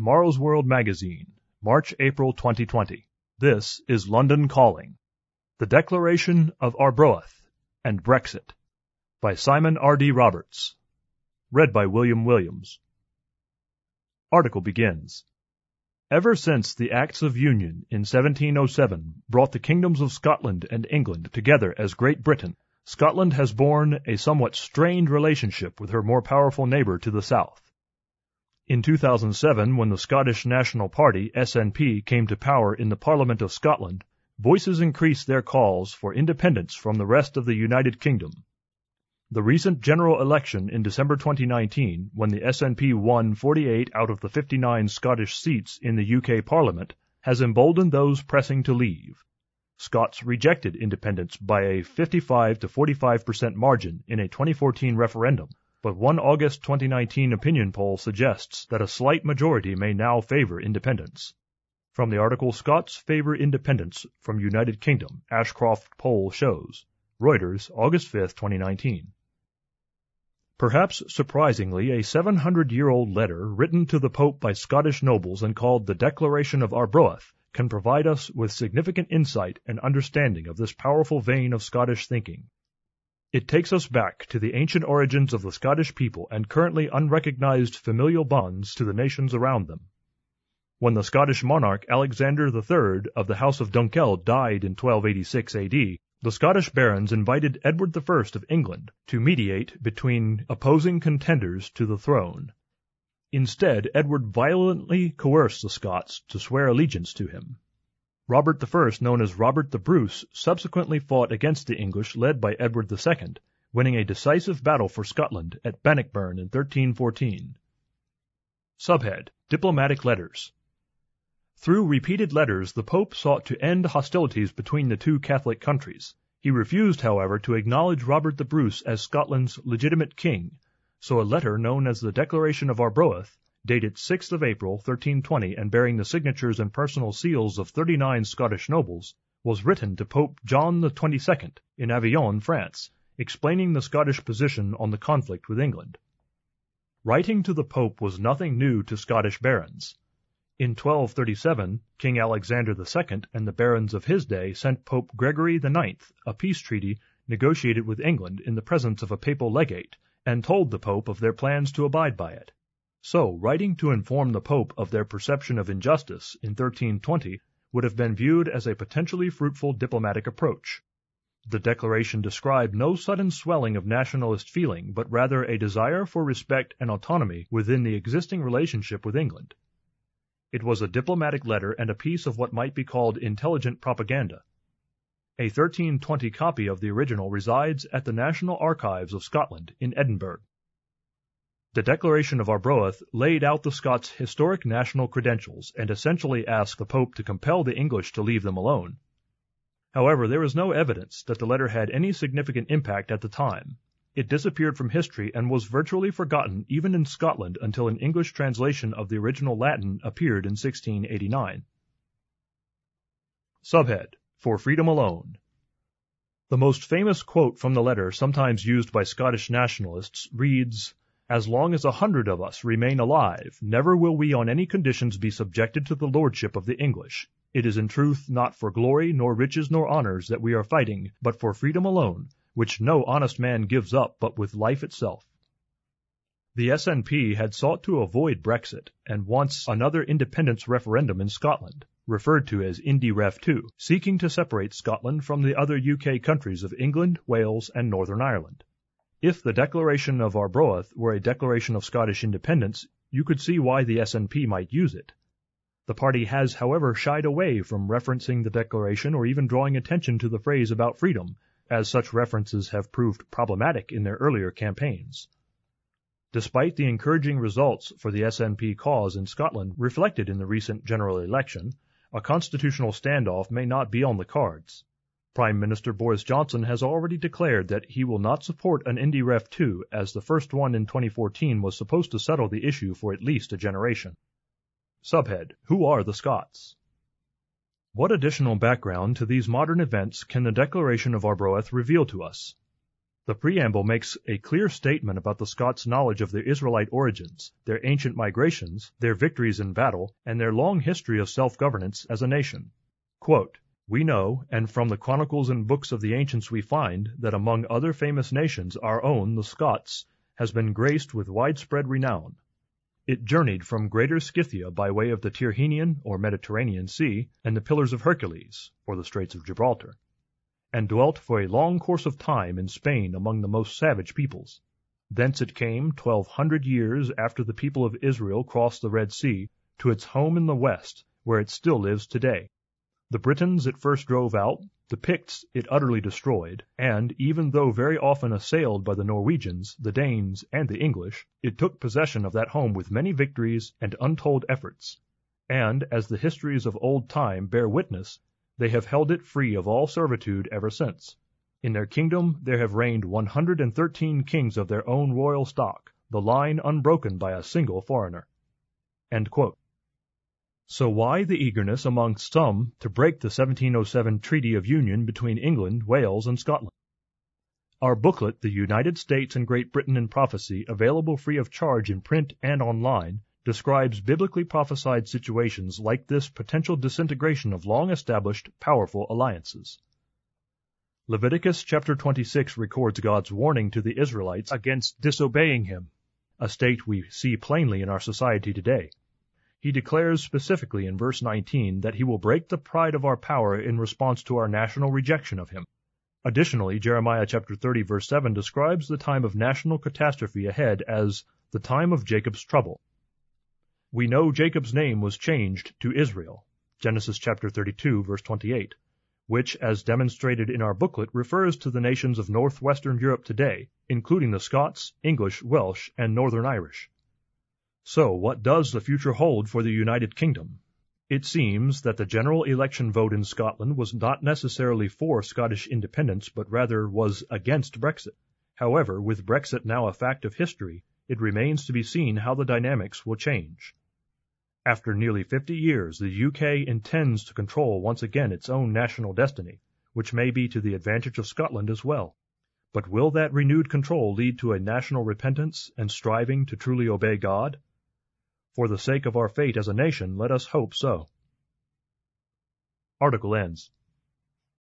Tomorrow's World Magazine, March April 2020. This is London Calling. The Declaration of Arbroath and Brexit by Simon R.D. Roberts. Read by William Williams. Article begins. Ever since the Acts of Union in 1707 brought the kingdoms of Scotland and England together as Great Britain, Scotland has borne a somewhat strained relationship with her more powerful neighbour to the south. In 2007, when the Scottish National Party, SNP, came to power in the Parliament of Scotland, voices increased their calls for independence from the rest of the United Kingdom. The recent general election in December 2019, when the SNP won 48 out of the 59 Scottish seats in the UK Parliament, has emboldened those pressing to leave. Scots rejected independence by a 55 to 45% margin in a 2014 referendum, but one August 2019 opinion poll suggests that a slight majority may now favor independence. From the article Scots Favor Independence from United Kingdom, Ashcroft poll shows. Reuters, August 5, 2019. Perhaps surprisingly, a 700 year old letter written to the Pope by Scottish nobles and called the Declaration of Arbroath can provide us with significant insight and understanding of this powerful vein of Scottish thinking. It takes us back to the ancient origins of the Scottish people and currently unrecognized familial bonds to the nations around them. When the Scottish monarch Alexander III of the House of Dunkeld died in 1286 AD, the Scottish barons invited Edward I of England to mediate between opposing contenders to the throne. Instead, Edward violently coerced the Scots to swear allegiance to him. Robert I, known as Robert the Bruce, subsequently fought against the English led by Edward II, winning a decisive battle for Scotland at Bannockburn in 1314. Subhead Diplomatic Letters Through repeated letters, the Pope sought to end hostilities between the two Catholic countries. He refused, however, to acknowledge Robert the Bruce as Scotland's legitimate king, so a letter known as the Declaration of Arbroath dated 6th of April, 1320, and bearing the signatures and personal seals of 39 Scottish nobles, was written to Pope John Twenty-second in Avignon, France, explaining the Scottish position on the conflict with England. Writing to the Pope was nothing new to Scottish barons. In 1237, King Alexander II and the barons of his day sent Pope Gregory IX a peace treaty negotiated with England in the presence of a papal legate, and told the Pope of their plans to abide by it. So, writing to inform the Pope of their perception of injustice in 1320 would have been viewed as a potentially fruitful diplomatic approach. The declaration described no sudden swelling of nationalist feeling, but rather a desire for respect and autonomy within the existing relationship with England. It was a diplomatic letter and a piece of what might be called intelligent propaganda. A 1320 copy of the original resides at the National Archives of Scotland in Edinburgh. The Declaration of Arbroath laid out the Scots' historic national credentials and essentially asked the Pope to compel the English to leave them alone. However, there is no evidence that the letter had any significant impact at the time. It disappeared from history and was virtually forgotten even in Scotland until an English translation of the original Latin appeared in 1689. Subhead For Freedom Alone The most famous quote from the letter, sometimes used by Scottish nationalists, reads as long as a hundred of us remain alive, never will we on any conditions be subjected to the lordship of the English. It is in truth not for glory, nor riches, nor honors that we are fighting, but for freedom alone, which no honest man gives up but with life itself. The SNP had sought to avoid Brexit and wants another independence referendum in Scotland, referred to as IndyRef 2, seeking to separate Scotland from the other UK countries of England, Wales, and Northern Ireland. If the Declaration of Arbroath were a declaration of Scottish independence, you could see why the SNP might use it. The party has, however, shied away from referencing the declaration or even drawing attention to the phrase about freedom, as such references have proved problematic in their earlier campaigns. Despite the encouraging results for the SNP cause in Scotland reflected in the recent general election, a constitutional standoff may not be on the cards. Prime Minister Boris Johnson has already declared that he will not support an Indy Ref 2 as the first one in 2014 was supposed to settle the issue for at least a generation. Subhead Who are the Scots? What additional background to these modern events can the Declaration of Arbroath reveal to us? The preamble makes a clear statement about the Scots' knowledge of their Israelite origins, their ancient migrations, their victories in battle, and their long history of self-governance as a nation. Quote, we know, and from the chronicles and books of the ancients we find, that among other famous nations our own, the Scots, has been graced with widespread renown. It journeyed from Greater Scythia by way of the Tyrrhenian or Mediterranean Sea and the Pillars of Hercules, or the Straits of Gibraltar and dwelt for a long course of time in Spain among the most savage peoples. Thence it came, twelve hundred years after the people of Israel crossed the Red Sea, to its home in the west, where it still lives today. The Britons it first drove out, the Picts it utterly destroyed, and, even though very often assailed by the Norwegians, the Danes, and the English, it took possession of that home with many victories and untold efforts. And, as the histories of old time bear witness, they have held it free of all servitude ever since. In their kingdom there have reigned one hundred and thirteen kings of their own royal stock, the line unbroken by a single foreigner. So why the eagerness amongst some to break the 1707 Treaty of Union between England, Wales, and Scotland? Our booklet, The United States and Great Britain in Prophecy, available free of charge in print and online, describes biblically prophesied situations like this potential disintegration of long established, powerful alliances. Leviticus chapter 26 records God's warning to the Israelites against disobeying Him, a state we see plainly in our society today. He declares specifically in verse 19 that He will break the pride of our power in response to our national rejection of Him. Additionally, Jeremiah chapter 30 verse 7 describes the time of national catastrophe ahead as the time of Jacob's trouble. We know Jacob's name was changed to Israel, Genesis chapter 32 verse 28, which, as demonstrated in our booklet, refers to the nations of northwestern Europe today, including the Scots, English, Welsh, and Northern Irish. So, what does the future hold for the United Kingdom? It seems that the general election vote in Scotland was not necessarily for Scottish independence, but rather was against Brexit. However, with Brexit now a fact of history, it remains to be seen how the dynamics will change. After nearly fifty years, the UK intends to control once again its own national destiny, which may be to the advantage of Scotland as well. But will that renewed control lead to a national repentance and striving to truly obey God? For the sake of our fate as a nation, let us hope so. Article ends.